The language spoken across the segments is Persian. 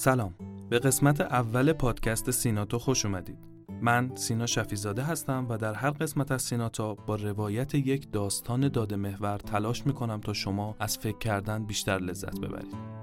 سلام. به قسمت اول پادکست سیناتو خوش اومدید. من سینا شفیزاده هستم و در هر قسمت از سیناتا با روایت یک داستان داده محور تلاش می‌کنم تا شما از فکر کردن بیشتر لذت ببرید.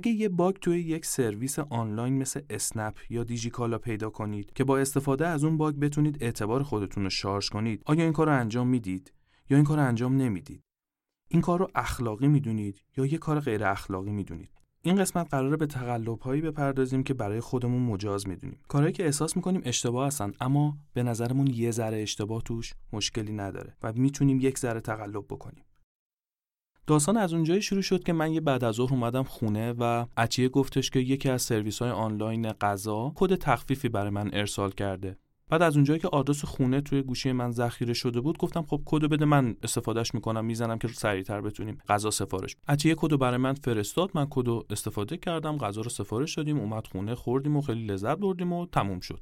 اگه یه باگ توی یک سرویس آنلاین مثل اسنپ یا دیجیکالا پیدا کنید که با استفاده از اون باگ بتونید اعتبار خودتون رو شارژ کنید آیا این کار رو انجام می‌دید یا این کار رو انجام نمی‌دید؟ این کار رو اخلاقی می‌دونید یا یه کار غیر اخلاقی می‌دونید؟ این قسمت قراره به تقلب بپردازیم که برای خودمون مجاز می‌دونیم. کارهایی که احساس می‌کنیم اشتباه هستن اما به نظرمون یه ذره اشتباه توش مشکلی نداره و می‌تونیم یک ذره تقلب بکنیم. داستان از اونجایی شروع شد که من یه بعد از ظهر اومدم خونه و عطیه گفتش که یکی از سرویس های آنلاین غذا کد تخفیفی برای من ارسال کرده. بعد از اونجایی که آدرس خونه توی گوشی من ذخیره شده بود گفتم خب کدو بده من استفادهش می‌کنم می‌زنم که سریعتر بتونیم غذا سفارش عطیه کدو برای من فرستاد من کدو استفاده کردم غذا رو سفارش دادیم اومد خونه خوردیم و خیلی لذت بردیم و تموم شد.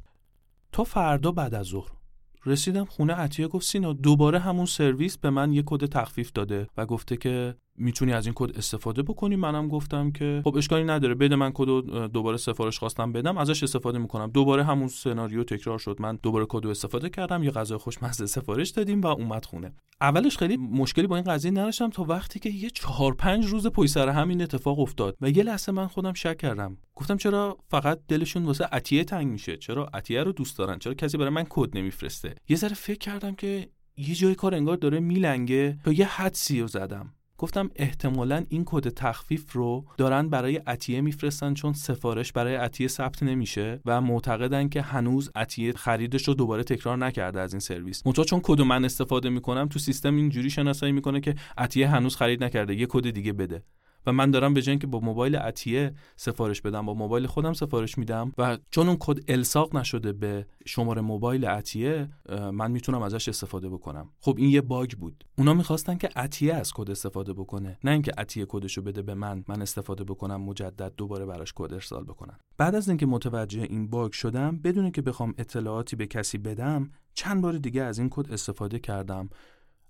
تا فردا بعد از ظهر. رسیدم خونه عطیه گفت سینا دوباره همون سرویس به من یه کد تخفیف داده و گفته که می‌تونی از این کد استفاده بکنی؟ منم گفتم که خب اشکالی نداره. بده من کد دوباره سفارش خواستم بدم ازش استفاده می‌کنم. دوباره همون سناریو تکرار شد. من دوباره کد استفاده کردم یه غذای خوشمزه سفارش دادیم و اومد خونه. اولش خیلی مشکلی با این قضیه نداشتم تا وقتی که یه چهار پنج روز پشت سر همین اتفاق افتاد و یه لحظه من خودم شک کردم. گفتم چرا فقط دلشون واسه عطیه تنگ میشه؟ چرا عطیه رو دوست دارن؟ چرا کسی برای من کد نمیفرسته؟ یه ذره فکر کردم که یه جای کار انگار داره میلنگه تا یه حدسی رو زدم. گفتم احتمالا این کد تخفیف رو دارن برای عطیه میفرستن چون سفارش برای عطیه ثبت نمیشه و معتقدن که هنوز عطیه خریدش رو دوباره تکرار نکرده از این سرویس. منتها چون کد من استفاده می‌کنم تو سیستم اینجوری شناسایی می‌کنه که عطیه هنوز خرید نکرده یه کد دیگه بده. و من دارم به جای که با موبایل عطیه سفارش بدم با موبایل خودم سفارش میدم و چون اون کد الصاق نشده به شماره موبایل عطیه من می‌تونم ازش استفاده بکنم. خب این یه bug بود. اونا می‌خواستن که عطیه از کد استفاده بکنه نه اینکه عطیه کدشو بده به من من استفاده بکنم مجدد دوباره براش کد ارسال بکنن. بعد از اینکه متوجه این bug شدم بدون که بخوام اطلاعاتی به کسی بدم چند بار دیگه از این کد استفاده کردم.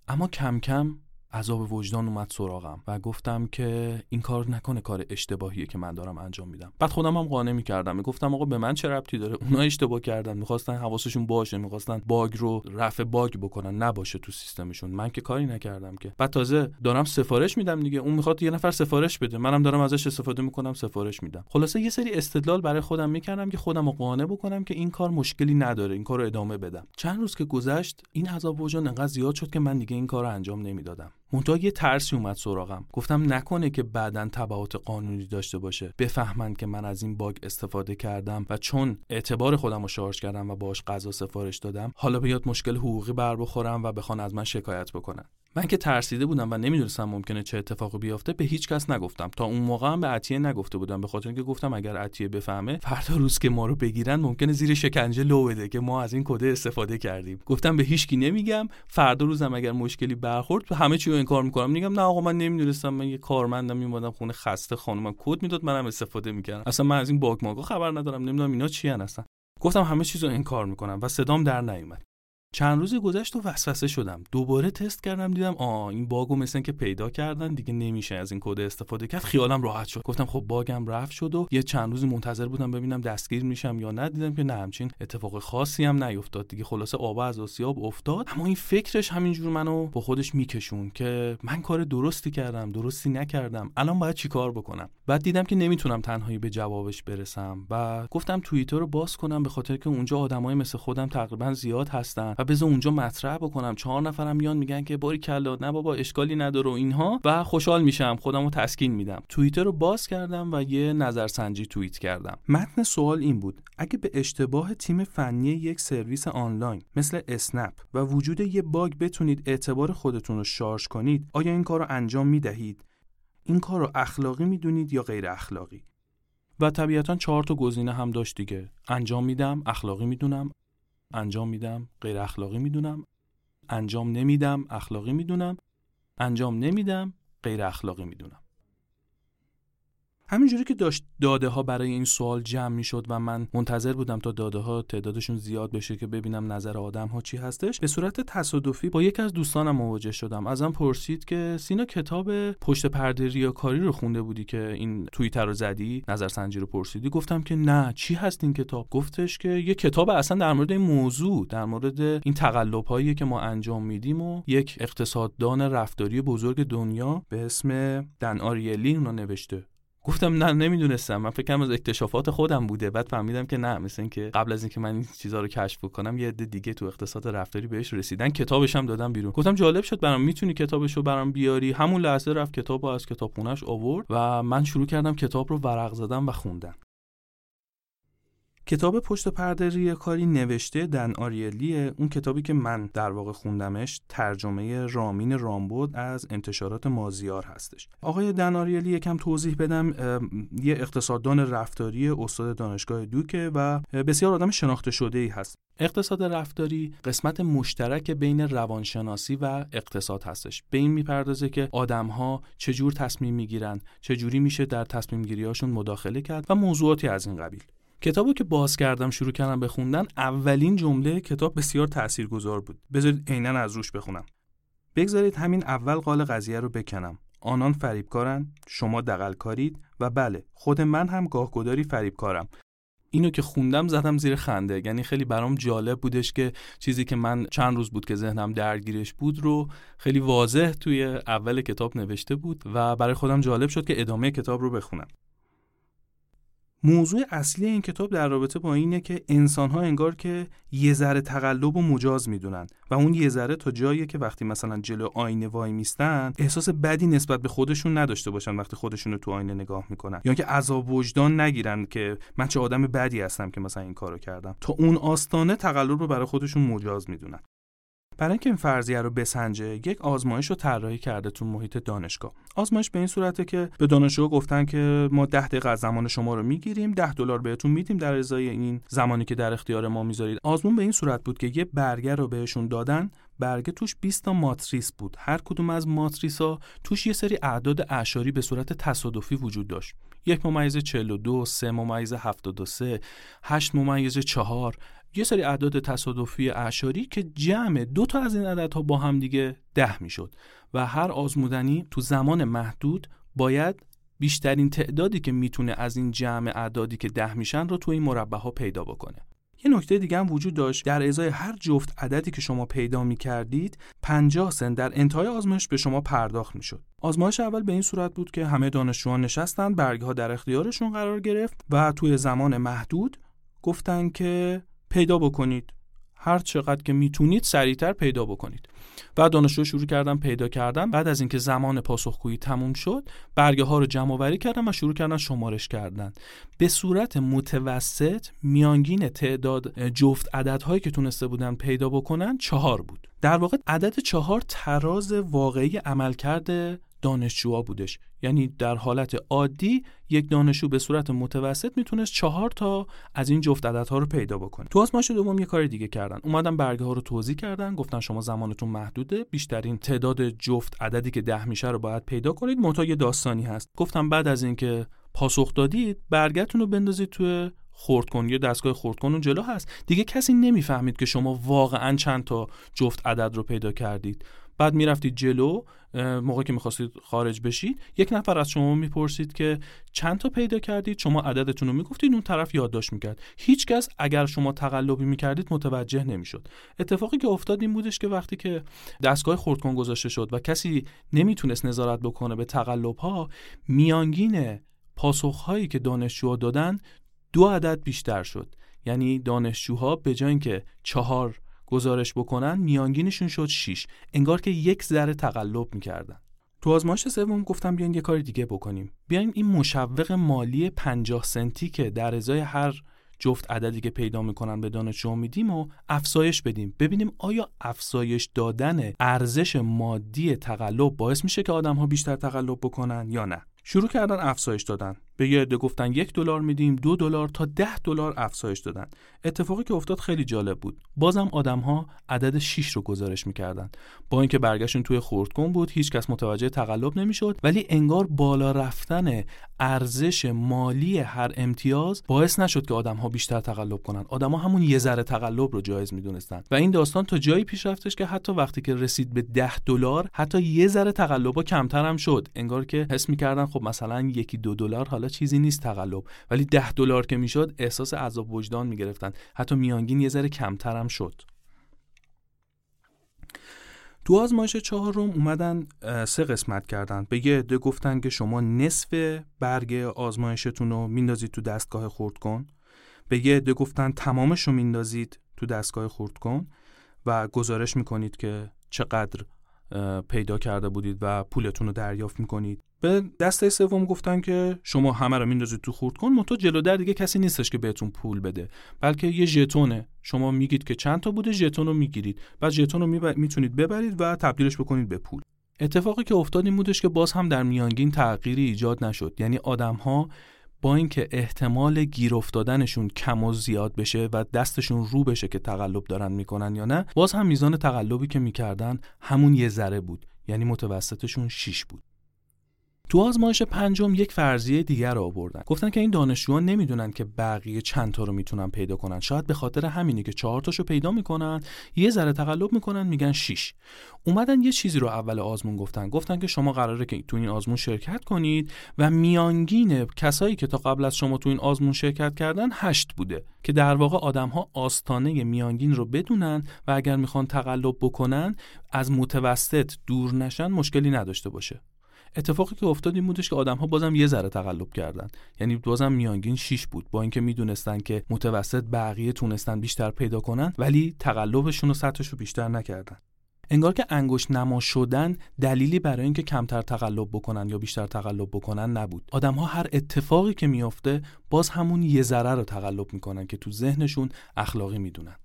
اما کم کم عذاب وجدان اومد سراغم و گفتم که این کار نکنه کار اشتباهیه که من دارم انجام میدم. بعد خودم هم قانع می‌کردم. می‌گفتم آقا به من چه ربطی داره؟ اونا اشتباه کردن. می‌خواستن حواسشون باشه. می‌خواستن باگ رو رفع باگ بکنن. نباشه تو سیستمشون. من که کاری نکردم که. بعد تازه دارم سفارش میدم دیگه. اون می‌خواد یه نفر سفارش بده. منم دارم ازش استفاده می‌کنم سفارش میدم. خلاصه یه سری استدلال برای خودم می‌کردم که خودم رو قانع بکنم که این کار مشکلی نداره. این کار ادامه بدم. چند روز که گذشت این عذاب وجدان انقدر زیاد شد که من دیگه این کار انجام نمی‌دادم. منتها یه ترسی اومد سراغم. گفتم نکنه که بعدا تبعات قانونی داشته باشه. بفهمند که من از این باگ استفاده کردم و چون اعتبار خودم رو شارژ کردم و باش غذا سفارش دادم حالا بیاد مشکل حقوقی بر بخورم و بخوان از من شکایت بکنن. من که ترسیده بودم و نمی‌دونستم ممکنه چه اتفاقی بیفته به هیچ کس نگفتم. تا اون موقع هم به عطیه نگفته بودم به خاطر اینکه گفتم اگر عطیه بفهمه فردا روز که ما رو بگیرن ممکنه زیر شکنجه لو بده که ما از این کد استفاده کردیم. گفتم به هیچکی نمیگم فردا روزم اگر مشکلی برخورد همه چی رو انکار می‌کنم. میگم نه آقا من نمی‌دونستم من یه کارمندم میومدم خونه خسته خانومم کد می‌داد منم استفاده می‌کردم. اصلا من از این باگ ماگا خبر ندارم نمی‌دونم اینا چی هستن. گفتم همه چیز رو انکار می‌کنم و صدام در نیومد. چند روز گذشت و وسوسه شدم. دوباره تست کردم دیدم آ این باگو مثل که پیدا کردن دیگه نمیشه از این کد استفاده کرد. خیالم راحت شد. گفتم خب باگم رفت شد و یه چند روزی منتظر بودم ببینم دستگیر میشم یا نه. دیدم که نه همچین اتفاق خاصی هم نیفتاد دیگه. خلاصه آب از آسیاب افتاد. اما این فکرش همینجور منو با خودش میکشون که من کار درستی کردم درستی نکردم. الان باید چیکار بکنم؟ بعد دیدم که نمی‌تونم تنهایی به جوابش برسم و گفتم توییتر رو باز کنم به خاطر که اونجا آدمای مثل خودم تقریبا زیاد هستن. و بذار اونجا مطرح بکنم. چهار نفرم میان میگن که باری کلا نه بابا اشکالی نداره و اینها. و خوشحال میشم خودم رو تسکین میدم. توییتر رو باز کردم و یه نظرسنجی توییت کردم. متن سوال این بود. اگه به اشتباه تیم فنی یک سرویس آنلاین مثل اسنپ و وجود یه باگ بتونید اعتبار خودتون رو شارژ کنید آیا این کار رو انجام می‌دهید؟ این کار رو اخلاقی می‌دونید یا غیر اخلاقی؟ و طبیعتا چهار تا گزینه هم داشت دیگه. انجام میدم اخلاقی می‌دونم. انجام میدم غیر اخلاقی می‌دونم. انجام نمیدم اخلاقی می‌دونم. انجام نمیدم غیر اخلاقی می‌دونم. همینجوری که داشت داده ها برای این سوال جمع می شد و من منتظر بودم تا داده ها تعدادشون زیاد بشه که ببینم نظر آدم ها چی هستش به صورت تصادفی با یکی از دوستانم مواجه شدم. ازم پرسید که سینا کتاب پشت پرده ریاکاری رو خونده بودی که این توییتر رو زدی؟ نظرسنجی رو پرسیدی. گفتم که نه. چی هست این کتاب؟ گفتش که یه کتاب اصلا در مورد این موضوع در مورد این تقلب هایی که ما انجام میدیم و یک اقتصاددان رفتاری بزرگ دنیا به اسم دن آریلی اونو نوشته. گفتم نه نمی‌دونستم. من فکرم از اکتشافات خودم بوده. بعد فهمیدم که نه مثل اینکه قبل از اینکه من این چیزا رو کشف بکنم یه عده دیگه تو اقتصاد رفتاری بهش رسیدن. کتابش هم دادم بیرون. گفتم جالب شد برام می‌تونی کتابش رو برام بیاری؟ همون لحظه رفت کتاب از کتابخونهش آورد و من شروع کردم کتاب رو ورق زدم و خوندم کتاب پشت پرده ریاکاری نوشته دن آریلیه اون کتابی که من در واقع خوندمش ترجمه رامین رامبود از انتشارات مازیار هستش. آقای دن آریلی یکم توضیح بدم یه اقتصاددان رفتاری استاد دانشگاه دوکه و بسیار آدم شناخته شده ای هست. اقتصاد رفتاری قسمت مشترک بین روانشناسی و اقتصاد هستش. به این می‌پردازه که آدمها چجور تصمیم می‌گیرن چجوری میشه در تصمیم گیریهاشون مداخله کرد و موضوعاتی از این قبیل. کتابو که باز کردم شروع کردم بخوندن اولین جمله کتاب بسیار تاثیرگذار بود. بذارید عینا از روش بخونم. بگذارید همین اول قال قضیه رو بکنم. آنان فریبکارن شما دقل کارید و بله خود من هم گاهگداری فریبکارم. اینو که خوندم زدم زیر خنده. یعنی خیلی برام جالب بودش که چیزی که من چند روز بود که ذهنم درگیرش بود رو خیلی واضح توی اول کتاب نوشته بود و برای خودم جالب شد که ادامه کتاب رو بخونم. موضوع اصلی این کتاب در رابطه با اینه که انسان ها انگار که یه ذره تقلب و مجاز می‌دونن و اون یه ذره تا جایی که وقتی مثلا جلو آینه وای میستن احساس بدی نسبت به خودشون نداشته باشن وقتی خودشون رو تو آینه نگاه می‌کنن. یا که عذاب وجدان نگیرن که من چه آدم بدی هستم که مثلا این کارو کردم. تا اون آستانه تقلب رو برای خودشون مجاز می‌دونن. برای اینکه این فرضیه رو بسنجه یک آزمایش رو طراحی کرده تو محیط دانشگاه. آزمایش به این صورته که به دانشجو گفتن که ما ده دقیقه از زمان شما رو می‌گیریم ده دلار بهتون میدیم در ازای این زمانی که در اختیار ما می‌ذارید. آزمون به این صورت بود که یه برگه رو بهشون دادن. برگه توش 20 تا ماتریس بود. هر کدوم از ماتریس ها توش یه سری اعداد اعشاری به صورت تصادفی وجود داشت. یک ممیز 42 سه ممیز 73 8 ممیز 4 یه سری اعداد تصادفی اعشاری که جمع دو تا از این عددها با هم دیگه ده می‌شد و هر آزمودنی تو زمان محدود باید بیشترین تعدادی که می‌تونه از این جمع اعدادی که ده میشن رو تو این مربع ها پیدا بکنه یه نکته دیگه هم وجود داشت در ازای هر جفت عددی که شما پیدا می کردید 50 سنت در انتهای آزمایش به شما پرداخت می شد. آزمایش اول به این صورت بود که همه دانشجویان نشستن برگه ها در اختیارشون قرار گرفت و توی زمان محدود گفتن که پیدا بکنید. هر چقدر که می‌تونید سریعتر پیدا بکنید. بعد دانشجو شروع کردن پیدا کردن. بعد از اینکه زمان پاسخگویی تموم شد برگه ها رو جمع آوری کردن و شروع کردن شمارش کردن. به صورت متوسط میانگین تعداد جفت عددهایی که تونسته بودن پیدا بکنن چهار بود. در واقع عدد چهار تراز واقعی عملکرد دانشجوها بودش. یعنی در حالت عادی یک دانشجو به صورت متوسط می‌تونست چهار تا از این جفت عددها رو پیدا بکنه. تو آزمایش دوم یه کار دیگه کردن. اومدن برگه ها رو توضیح کردن گفتن شما زمانتون محدوده بیشترین تعداد جفت عددی که ده میشه رو باید پیدا کنید. منتها داستانی هست. گفتم بعد از اینکه پاسخ دادید برگتون رو بندازید توی خردکن. یه دستگاه خردکن اون جلو هست. دیگه کسی نمی‌فهمید که شما واقعا چند تا جفت عدد رو پیدا کردید. بعد می‌رفتید جلو موقع که می‌خواستید خارج بشید یک نفر از شما می‌پرسید که چند تا پیدا کردید؟ شما عددتون رو می‌گفتید اون طرف یادداشت می‌کرد. هیچکس اگر شما تقلبی می‌کردید متوجه نمی‌شد. اتفاقی که افتاد این بودش که وقتی که دستگاه خردکن گذاشته شد و کسی نمی‌تونست نظارت بکنه به تقلب ها میانگین پاسخهایی که دانشجوها دادن دو عدد بیشتر شد. یعنی دانشجوها به جای اینکه چهار گزارش بکنن میانگینشون شد 6 انگار که یک ذره تقلب می‌کردن. تو آزمایش سوم گفتم بیاین یه کار دیگه بکنیم. بیایم این مشوق مالی 50 سنتی که در ازای هر جفت عددی که پیدا می‌کنن به دانشجو میدیم و افزایش بدیم. ببینیم آیا افزایش دادن ارزش مادی تقلب باعث میشه که آدم ها بیشتر تقلب بکنن یا نه. شروع کردن افزایش دادن. به یه عده گفتن یک دلار میدیم دو دلار تا ده دلار افزایش دادن. اتفاقی که افتاد خیلی جالب بود. بازم آدم ها عدد 6 رو گزارش می‌کردن. با اینکه برگشتون توی خردکن بود هیچکس متوجه تقلب نمی‌شد ولی انگار بالا رفتن ارزش مالی هر امتیاز باعث نشد که آدم ها بیشتر تقلب کنن. آدما همون یه ذره تقلب رو جایز می‌دونستن. و این داستان تا جایی پیش رفتش که حتی وقتی که رسید به 10 دلار حتی یه ذره تقلبا کمتر هم شد. انگار که حس می‌کردن خب مثلا یکی دو دلار حالا چیزی نیست تقلب. ولی 10 دلار که می‌شد احساس عذاب وجدان می‌گرفتن. حتی میانگین یه ذره کمتر هم شد. تو آزمایش چهارم اومدن سه قسمت کردن. به یه عده گفتن که شما نصف برگ آزمایشتون رو میندازید تو دستگاه خورد کن. به یه عده گفتن تمامش رو میندازید تو دستگاه خورد کن و گزارش می‌کنید که چقدر پیدا کرده بودید و پولتون رو دریافت می‌کنید. به دسته سوم گفتن که شما همه رو میندازید تو خورد کن تو جلو در دیگه کسی نیستش که بهتون پول بده. بلکه یه ژتونه. شما میگید که چند تا بوده ژتون رو می‌گیرید. و ژتون رو می‌تونید ببرید و تبدیلش بکنید به پول. اتفاقی که افتاد این بودش که باز هم در میانگین تغییری ایجاد نشد. یعنی آدم ها با اینکه احتمال گیر افتادنشون کم و زیاد بشه و دستشون رو بشه که تقلب دارن می‌کنن یا نه باز هم میزان تقلبی که می‌کردن همون یه ذره بود. یعنی متوسطشون 6 بود. تو آزمایش پنجم یک فرضیه دیگر رو آوردن. گفتن که این دانشجوها نمی‌دونن که بقیه چند تا رو می‌تونن پیدا کنن. شاید به خاطر همینی که چهار تاشو پیدا می‌کنن یه ذره تقلب می‌کنن میگن 6 اومدن یه چیزی رو اول آزمون گفتن. گفتن که شما قراره که تو این آزمون شرکت کنید و میانگین کسایی که تا قبل از شما تو این آزمون شرکت کردن هشت بوده که در واقع آدم ها آستانه میانگین رو بدونن و اگر می‌خوان تقلب بکنن از متوسط دور نشن مشکلی نداشته باشه. اتفاقی که افتاد این بودش که آدم ها بازم یه ذره تقلب کردن. یعنی بازم میانگین 6 بود. با اینکه می‌دونستن که متوسط بقیه تونستن بیشتر پیدا کنن ولی تقلبشون و سطحش رو بیشتر نکردن. انگار که انگشت نما شدن دلیلی برای اینکه کمتر تقلب بکنن یا بیشتر تقلب بکنن نبود. آدم ها هر اتفاقی که میافته باز همون یه ذره رو تقلب می‌کنن که تو ذهنشون اخلاقی می‌دونن.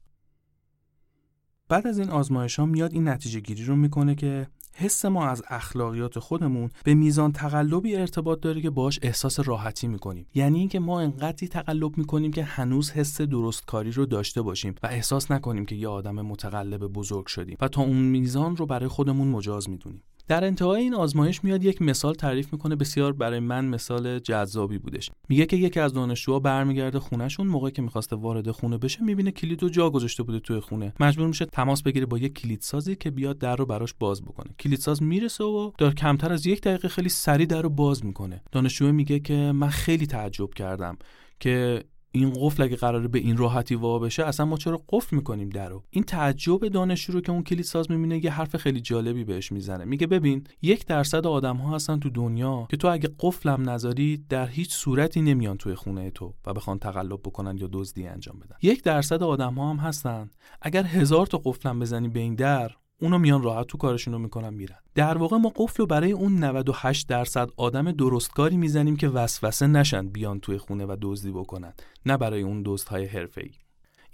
بعد از این آزمایش ها میاد این نتیجه گیری رو می‌کنه که حس ما از اخلاقیات خودمون به میزان تقلبی ارتباط داره که باش احساس راحتی می‌کنیم. یعنی اینکه ما انقدری تقلب می‌کنیم که هنوز حس درستکاری رو داشته باشیم و احساس نکنیم که یه آدم متقلب بزرگ شدیم و تا اون میزان رو برای خودمون مجاز می‌دونیم. در انتهای این آزمایش میاد یک مثال تعریف می‌کنه. بسیار برای من مثال جذابی بودش. میگه که یکی از دانشجوها برمیگرده خونهشون موقعی که می‌خواسته وارد خونه بشه می‌بینه کلید رو جا گذاشته بوده توی خونه. مجبور میشه تماس بگیره با یک کلیدسازی که بیاد در رو براش باز بکنه. کلیدساز می‌رسه و دار کمتر از یک دقیقه خیلی سریع در رو باز می‌کنه. دانشجو میگه که من خیلی تعجب کردم که این قفل اگه قراره به این راحتی وا بشه اصلا ما چرا قفل می‌کنیم درو این تعجب دانشجو رو که اون کلید ساز می‌بینه یه حرف خیلی جالبی بهش می‌زنه. میگه ببین یک درصد آدم ها هستن تو دنیا که تو اگه قفلم نذاری در هیچ صورتی نمیان توی خونه تو و بخوان تقلب بکنن یا دزدی انجام بدن. یک درصد آدم ها هم هستن. اگر هزار تا قفلم بزنی به این در اونو میان راحت تو کارشون رو می‌کنن میرن. در واقع ما قفل رو برای اون 98 درصد آدم درستکاری می‌زنیم که وسوسه نشن بیان توی خونه و دزدی بکنن نه برای اون دزدهای حرفه‌ای.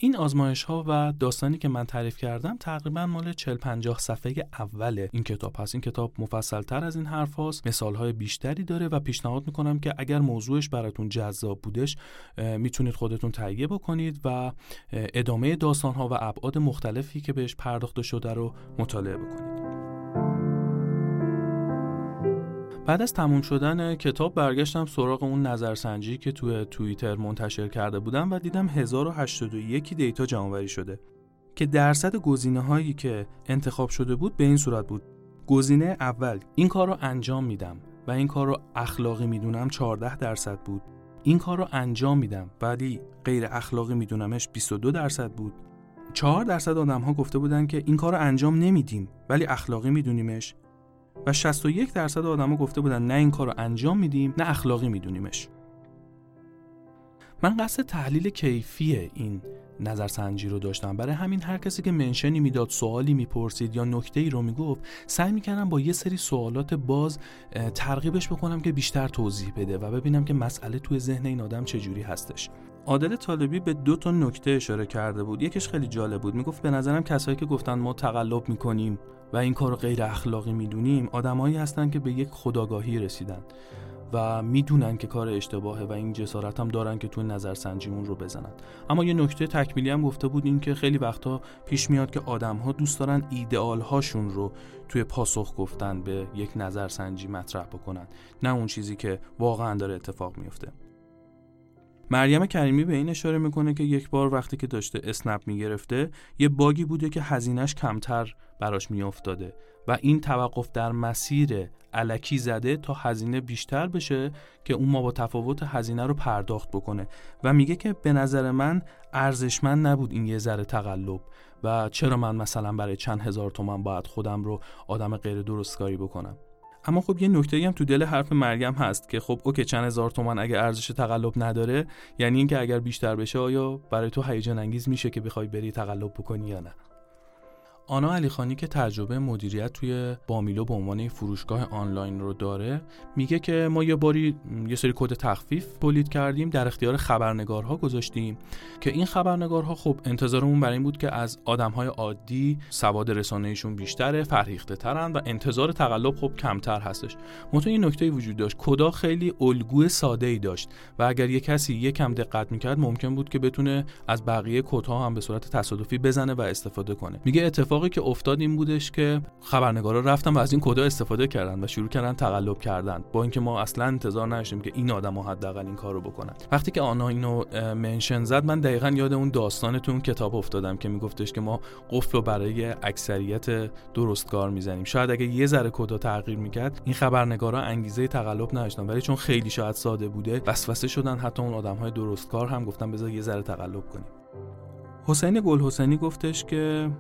این آزمایش ها و داستانی که من تعریف کردم تقریبا مال 40 50 صفحه اول این کتاب هست. این کتاب مفصل تر از این حرف هاست مثال های بیشتری داره و پیشنهاد می‌کنم که اگر موضوعش براتون جذاب بودش می‌تونید خودتون تهیه بکنید و ادامه داستان ها و ابعاد مختلفی که بهش پرداخته شده رو مطالعه بکنید. بعد از تموم شدن کتاب برگشتم سراغ اون نظرسنجی که توی توییتر منتشر کرده بودم و دیدم 1081 دیتا جمعآوری شده که درصد گزینه هایی که انتخاب شده بود به این صورت بود. گزینه اول این کار رو انجام میدم و این کار رو اخلاقی می‌دونم 14 درصد بود. این کار رو انجام میدم ولی غیر اخلاقی میدونمش 22 درصد بود. 4 درصد آدم ها گفته بودن که این کار رو انجام نمیدیم ولی اخلاقی میدونیمش. و 61 درصد آدما گفته بودن نه این کار رو انجام میدیم نه اخلاقی میدونیمش. من قصد تحلیل کیفی این نظرسنجی رو داشتم. برای همین هر کسی که منشنی می‌داد سوالی می‌پرسید یا نکته ای رو می‌گفت سعی می‌کردم با یه سری سوالات باز ترغیبش بکنم که بیشتر توضیح بده و ببینم که مسئله توی ذهن این آدم چجوری هستش. عادل طالبی به دو تا نکته اشاره کرده بود. یکیش خیلی جالب بود. می‌گفت به نظرم کسایی که گفتن ما تقلب می‌کنیم و این کار غیر اخلاقی می‌دونیم آدمایی هستن که به یک خداگاهی رسیدن و می‌دونن که کار اشتباهه و این جسارت هم دارن که توی نظرسنجیمون رو بزنن. اما یه نکته تکمیلی هم گفته بود این که خیلی وقتا پیش میاد که آدم ها دوست دارن ایدئال هاشون رو توی پاسخ گفتن به یک نظرسنجی مطرح بکنن. نه اون چیزی که واقعا داره اتفاق میفته مریم کریمی به این اشاره می‌کنه که یک بار وقتی که داشته اسنپ می‌گرفته یه باگی بوده که هزینهش کمتر براش میافتاده و این توقف در مسیر علکی زده تا هزینه بیشتر بشه که اون ما با تفاوت هزینه رو پرداخت بکنه. و میگه که به نظر من ارزشمند نبود این یه ذره تقلب و چرا من مثلا برای چند هزار تومن باید خودم رو آدم غیر درستکاری بکنم. اما خب یه نکته هم تو دل حرف مریم هست که خب OK چند هزار تومن اگه ارزش تقلب نداره یعنی اینکه اگر بیشتر بشه آیا برای تو هیجان انگیز میشه که بخوای بری تقلب بکنی یا نه؟ آنا علیخانی که تجربه مدیریت توی بامیلو به عنوان فروشگاه آنلاین رو داره میگه که ما یه باری یه سری کد تخفیف تولید کردیم در اختیار خبرنگارها گذاشتیم که این خبرنگارها خب انتظارمون برای این بود که از آدمهای عادی سواد رسانه‌ایشون بیشتره فرهیخته ترن و انتظار تقلب خب کمتر هستش. منتها این نکته وجود داشت. کدا خیلی الگوی ساده ای داشت و اگر یه کسی یکم دقت می‌کرد ممکن بود که بتونه از بقیه کدها هم به صورت تصادفی بزنه و استفاده کنه. میگه اتفاق اتفاقی که افتاد این بودش که خبرنگارا رفتن و از این کدا استفاده کردن و شروع کردن تقلب کردن با اینکه ما اصلا انتظار نداشتیم که این آدم حداقل این کارو بکنن. وقتی که آنها اینو منشن زد من دقیقا یاد اون داستان تو اون کتاب افتادم که میگفتش که ما قفل رو برای اکثریت درستکار می‌زنیم. شاید اگه یه ذره کدا تغییر می‌کرد این خبرنگارا انگیزه تقلب نداشتن ولی چون خیلی شاید ساده بوده وسوسه شدن حتی اون آدم های درستکار هم گفتن بذار یه ذره تقلب کنیم. حسین گل حسینی گفتش که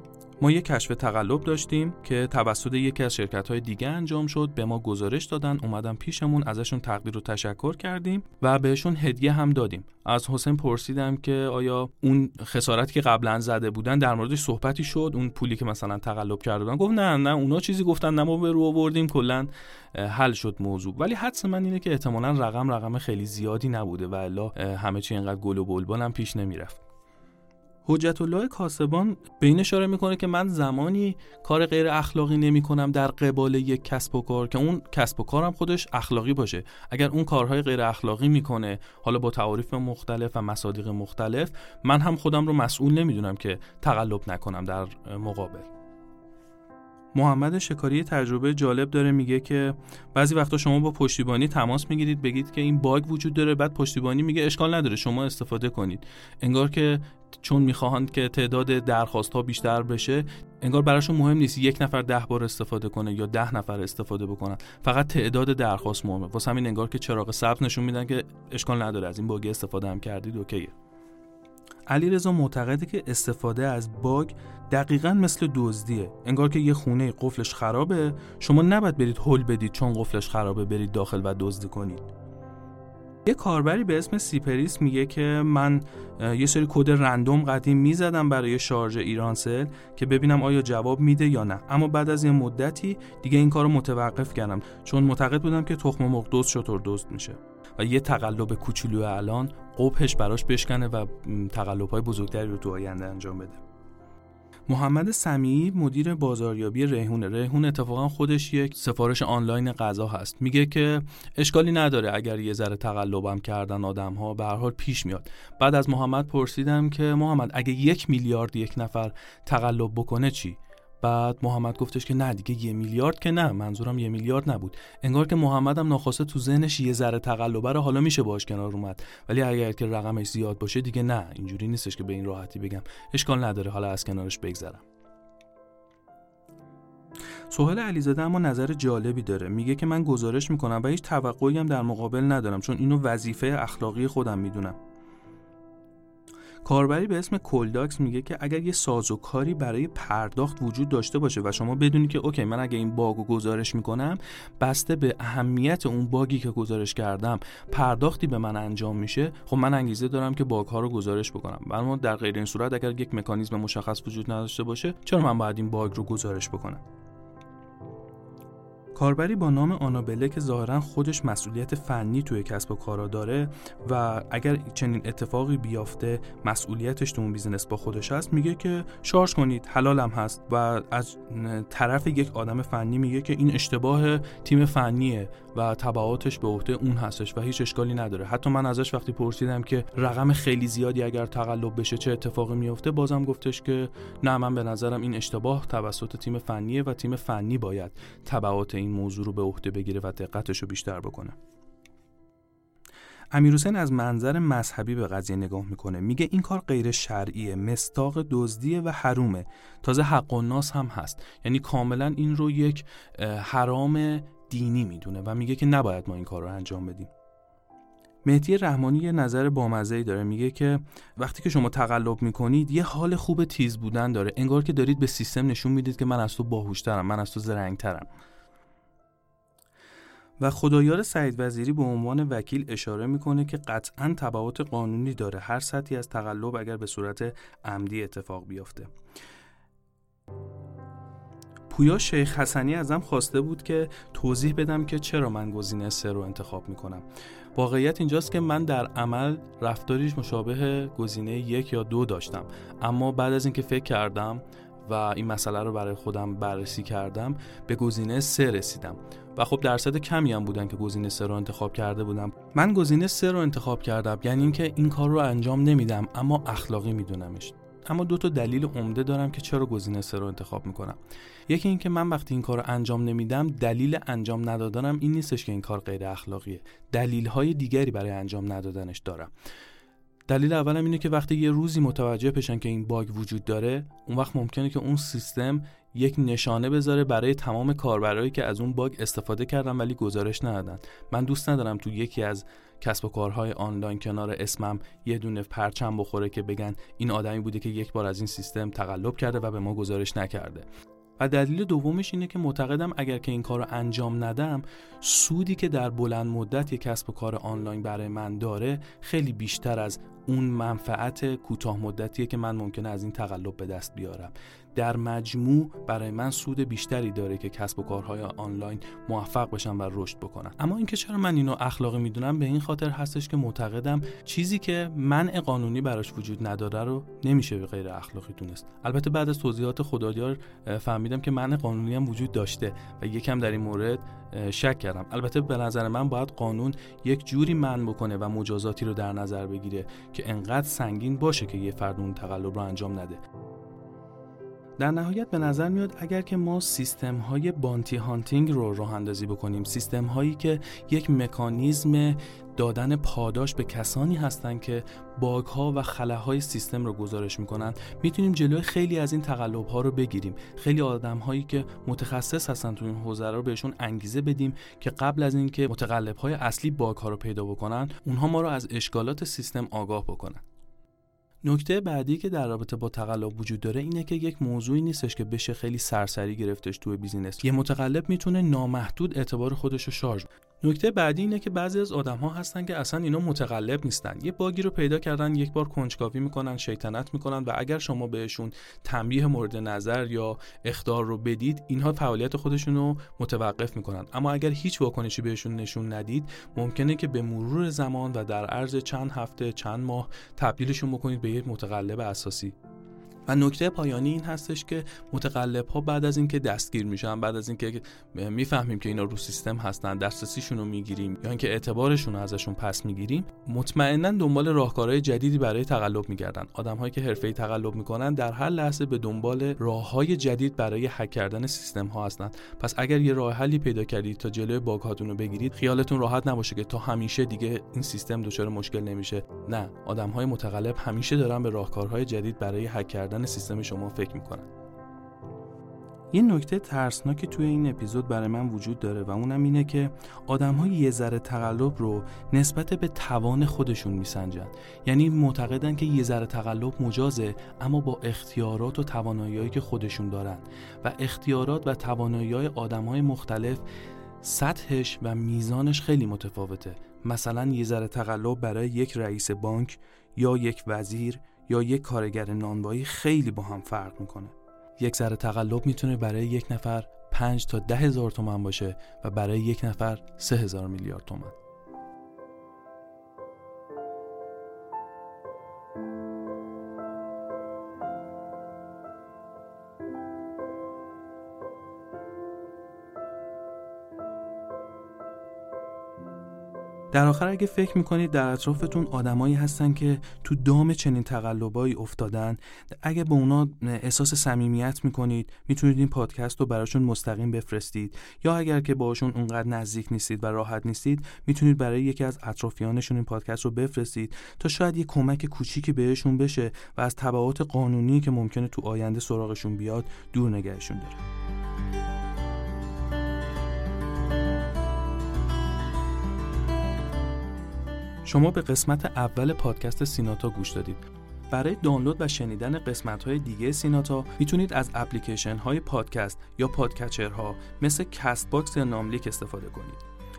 ما یک کشف تقلب داشتیم که توسط یکی از شرکت های دیگه انجام شد. به ما گزارش دادن اومدن پیشمون ازشون تقدیر و تشکر کردیم و بهشون هدیه هم دادیم. از حسین پرسیدم که آیا اون خسارتی که قبلا زده بودن در موردش صحبتی شد؟ اون پولی که مثلا تقلب کرده بودن؟ گفت نه نه اونا چیزی گفتن نه ما به رو آوردیم کلا حل شد موضوع. ولی حدس من اینه که احتمالا رقم رقم خیلی زیادی نبوده و الا همه چی اینقدر گل و بلبل هم پیش نمی‌رفت. حجت الله کاسبان به این اشاره می‌کنه که من زمانی کار غیر اخلاقی نمی کنم در قبال یک کسب و کار که اون کسب و کارم خودش اخلاقی باشه. اگر اون کارهای غیر اخلاقی می‌کنه حالا با تعاریف مختلف و مصادیق مختلف من هم خودم رو مسئول نمی‌دونم که تقلب نکنم در مقابل. محمد شکاری تجربه جالب داره میگه که بعضی وقتا شما با پشتیبانی تماس می‌گیرید بگید که این باگ وجود داره بعد پشتیبانی میگه اشکال نداره شما استفاده کنید. انگار که چون می‌خواهند که تعداد درخواست ها بیشتر بشه انگار براشون مهم نیست یک نفر ده بار استفاده کنه یا ده نفر استفاده بکنن. فقط تعداد درخواست مهمه. واسه همین انگار که چراغ سبز نشون میدن که اشکال نداره از این باگ استفاده هم کردید اوکیه. علیرضا معتقده که استفاده از bug دقیقا مثل دزدیه. انگار که یه خونه قفلش خرابه. شما نباید برید هول بدید چون قفلش خرابه برید داخل و دزدی کنید. یه کاربری به اسم سیپریس میگه که من یه سری کد random قدیم می‌زدم برای شارژ ایرانسل که ببینم آیا جواب میده یا نه. اما بعد از یه مدتی دیگه این کار رو متوقف کردم چون معتقد بودم که تخم مرغ دزد شتر دزد میشه. و یه تقلب کوچولو الان قبهش براش بشکنه و تقلب های بزرگتری رو تو آینده انجام بده. محمد سمیعی مدیر بازاریابی ریحون ریحون اتفاقا خودش یک سفارش آنلاین غذا هست. میگه که اشکالی نداره اگر یه ذره تقلبم کردن آدم ها به هر حال پیش میاد. بعد از محمد پرسیدم که محمد اگه یک میلیارد یک نفر تقلب بکنه چی؟ بعد محمد گفتش که نه دیگه یه میلیارد که نه منظورم یه میلیارد نبود. انگار که محمد هم ناخواسته تو ذهنش یه ذره تقلبه رو حالا میشه باش کنار اومد. ولی اگر که رقمش زیاد باشه دیگه نه اینجوری نیستش که به این راحتی بگم. اشکال نداره حالا از کنارش بگذرم. سهیل علیزاده اما نظر جالبی داره. میگه که من گزارش می‌کنم و هیچ توقعی هم در مقابل ندارم چون اینو وظیفه اخلاقی خودم می‌دونم. کاربری به اسم کلداکس میگه که اگر یه سازوکاری برای پرداخت وجود داشته باشه و شما بدونی که OK من اگه این bug و گزارش می‌کنم بسته به اهمیت اون باگی که گزارش کردم پرداختی به من انجام میشه خب من انگیزه دارم که باگ ها رو گزارش بکنم. اما در غیر این صورت اگر یک مکانیزم مشخص وجود نداشته باشه چرا من باید این باگ رو گزارش بکنم؟ کاربری با نام آنابله که ظاهرا خودش مسئولیت فنی توی کسب و کارا داره و اگر چنین اتفاقی بیافته مسئولیتش تو اون business با خودش هست میگه که شارژ کنید حلالم هست و از طرف یک آدم فنی میگه که این اشتباه تیم فنیه. و تبعاتش به عهده اون هستش و هیچ اشکالی نداره. حتی من ازش وقتی پرسیدم که رقم خیلی زیادی اگر تقلب بشه چه اتفاقی میفته بازم گفتش که نه من به نظرم این اشتباه توسط تیم فنیه و تیم فنی باید تبعات این موضوع رو به عهده بگیره و دقتش رو بیشتر بکنه. امیر از منظر مذهبی به قضیه نگاه می‌کنه. میگه این کار غیر شرعیه مستاق دزدیه و حرومه. تازه حق و ناس هم هست. یعنی کاملا این رو یک حرام دینی می‌دونه و میگه که نباید ما این کار رو انجام بدیم. مهدی رحمانی یه نظر بامزه داره. میگه که وقتی که شما تقلب می‌کنید یه حال خوب تیز بودن داره. انگار که دارید به سیستم نشون می‌دید که من از تو باهوشترم من از تو زرنگترم. و خدایار سعید وزیری به عنوان وکیل اشاره می‌کنه که قطعا تبعات قانونی داره. هر سطحی از تقلب اگر به صورت عمدی اتفاق بیفته پویا شیخ حسنی ازم خواسته بود که توضیح بدم که چرا من گزینه سه رو انتخاب می‌کنم. واقعیت اینجاست که من در عمل رفتاریش مشابه گزینه یک یا دو داشتم. اما بعد از اینکه فکر کردم و این مسئله رو برای خودم بررسی کردم به گزینه سه رسیدم. و خب درصد کمی هم بودن که گزینه سه رو انتخاب کرده بودم. من گزینه سه رو انتخاب کردم یعنی اینکه این کار رو انجام نمیدم اما اخلاقی میدونمش. اما دو تا دلیل عمده دارم که چرا گزینه سه رو انتخاب می‌کنم. یکی اینکه من وقتی این کار رو انجام نمیدم دلیل انجام ندادنم این نیستش که این کار غیر اخلاقیه. دلیل های دیگری برای انجام ندادنش دارم. دلیل اولم اینه که وقتی یه روزی متوجه بشن که این باگ وجود داره اون وقت ممکنه که اون سیستم یک نشانه بذاره برای تمام کاربرایی که از اون باگ استفاده کردن ولی گزارش ندادن. من دوست ندارم تو یکی از کسب و کارهای آنلاین کنار اسمم یه دونه پرچم بخوره که بگن این آدمی بوده که یک بار از این سیستم تقلب کرده و به ما گزارش نکرده. و دلیل دومش اینه که معتقدم اگر که این کار رو انجام ندم سودی که در بلند مدت یک کسب و کار آنلاین برای من داره خیلی بیشتر از اون منفعت کوتاه مدتیه که من ممکنه از این تقلب به دست بیارم. در مجموع برای من سود بیشتری داره که کسب و کارهای آنلاین موفق بشن و رشد بکنن اما اینکه چرا من اینو اخلاقی می‌دونم به این خاطر هستش که معتقدم چیزی که منع قانونی براش وجود نداره رو نمیشه به غیر اخلاقی دونست. البته بعد از توضیحات خدادیار فهمیدم که منع قانونی هم وجود داشته و یکم در این مورد شک کردم. البته به نظر من باید قانون یک جوری من بکنه و مجازاتی رو در نظر بگیره که انقدر سنگین باشه که یه فرد اون تقلب رو انجام نده. در نهایت به نظر میاد اگر که ما سیستم های بانتی هانتینگ رو راه اندازی بکنیم سیستم هایی که یک مکانیزم دادن پاداش به کسانی هستند که باگ ها و خلاهای سیستم رو گزارش می‌کنن می‌تونیم جلوی خیلی از این تقلب ها رو بگیریم. خیلی آدم هایی که متخصص هستن تو این حوزه رو بهشون انگیزه بدیم که قبل از اینکه متقلب های اصلی باگ ها رو پیدا بکنن اونها ما رو از اشکالات سیستم آگاه بکنن. نکته بعدی که در رابطه با تقلب وجود داره اینه که یک موضوعی نیستش که بشه خیلی سرسری گرفتش توی business. یه متقلب می‌تونه نامحدود اعتبار خودش رو شارژ نکته بعدی اینه که بعضی از آدم ها هستن که اصلا اینا متقلب نیستن. یه باگی رو پیدا کردن یک بار کنجکاوی می‌کنن شیطنت می‌کنن و اگر شما بهشون تنبیه مورد نظر یا اختار رو بدید اینها فعالیت خودشون رو متوقف می‌کنن. اما اگر هیچ واکنشی بهشون نشون ندید ممکنه که به مرور زمان و در عرض چند هفته چند ماه تبدیلشون بکنید به یک متقلب اساسی. و نکته پایانی این هستش که متقلب ها بعد از اینکه دستگیر میشن بعد از اینکه می‌فهمیم که اینا رو سیستم هستن دسترسیشون رو می‌گیریم یا اینکه اعتبارشون رو ازشون پس می‌گیریم مطمئنا دنبال راهکارهای جدیدی برای تقلب میگردن. آدمهایی که حرفه‌ای تقلب می‌کنن در هر لحظه به دنبال راههای جدید برای هک کردن سیستم ها هستن. پس اگر یه راه حلی پیدا کردید تا جلوی باگ رو بگیرید خیالتون راحت نباشه که تا همیشه دیگه این سیستم دچار مشکل نمیشه. نه آدمهای متقلب همیشه دارن به راهکارهای جدید برای هک سیستم شما فکر می‌کنن یه نکته ترسناکی توی این اپیزود برای من وجود داره و اونم اینه که آدم های یه ذره تقلب رو نسبت به توان خودشون میسنجن. یعنی معتقدن که یه ذره تقلب مجازه اما با اختیارات و توانایی که خودشون دارن. و اختیارات و توانایی های آدم های مختلف سطحش و میزانش خیلی متفاوته. مثلا یه ذره تقلب برای یک رئیس بانک یا یک وزیر یا یک کارگر نانوایی خیلی با هم فرق می‌کنه. یک ذره تقلب می‌تونه برای یک نفر 5 تا ده هزار تومن باشه و برای یک نفر سه هزار میلیارد تومن در آخر اگه فکر می‌کنید در اطرافتون آدمایی هستن که تو دام چنین تقلبایی افتادن اگه به اونا احساس صمیمیت می‌کنید می‌تونید این پادکست رو براشون مستقیم بفرستید. یا اگر که باشون اونقدر نزدیک نیستید و راحت نیستید می‌تونید برای یکی از اطرافیانشون این پادکست رو بفرستید تا شاید یه کمک کوچیکی بهشون بشه و از تبعات قانونی که ممکنه تو آینده سراغشون بیاد دور نگهشون داره شما به قسمت اول پادکست سیناتا گوش دادید. برای دانلود و شنیدن قسمت های دیگه سیناتا می‌تونید از اپلیکیشن های پادکست یا podcatcher ها مثل Castbox یا ناملیک استفاده کنید.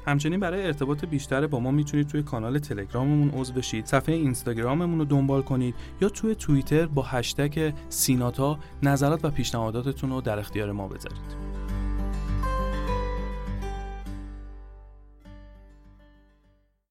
همچنین برای ارتباط بیشتر با ما می‌تونید توی کانال تلگراممون عضو بشید صفحه اینستاگراممون رو دنبال کنید یا توی توییتر با هشتگ سیناتا نظرات و پیشنهاداتتون رو در اختیار ما بذارید.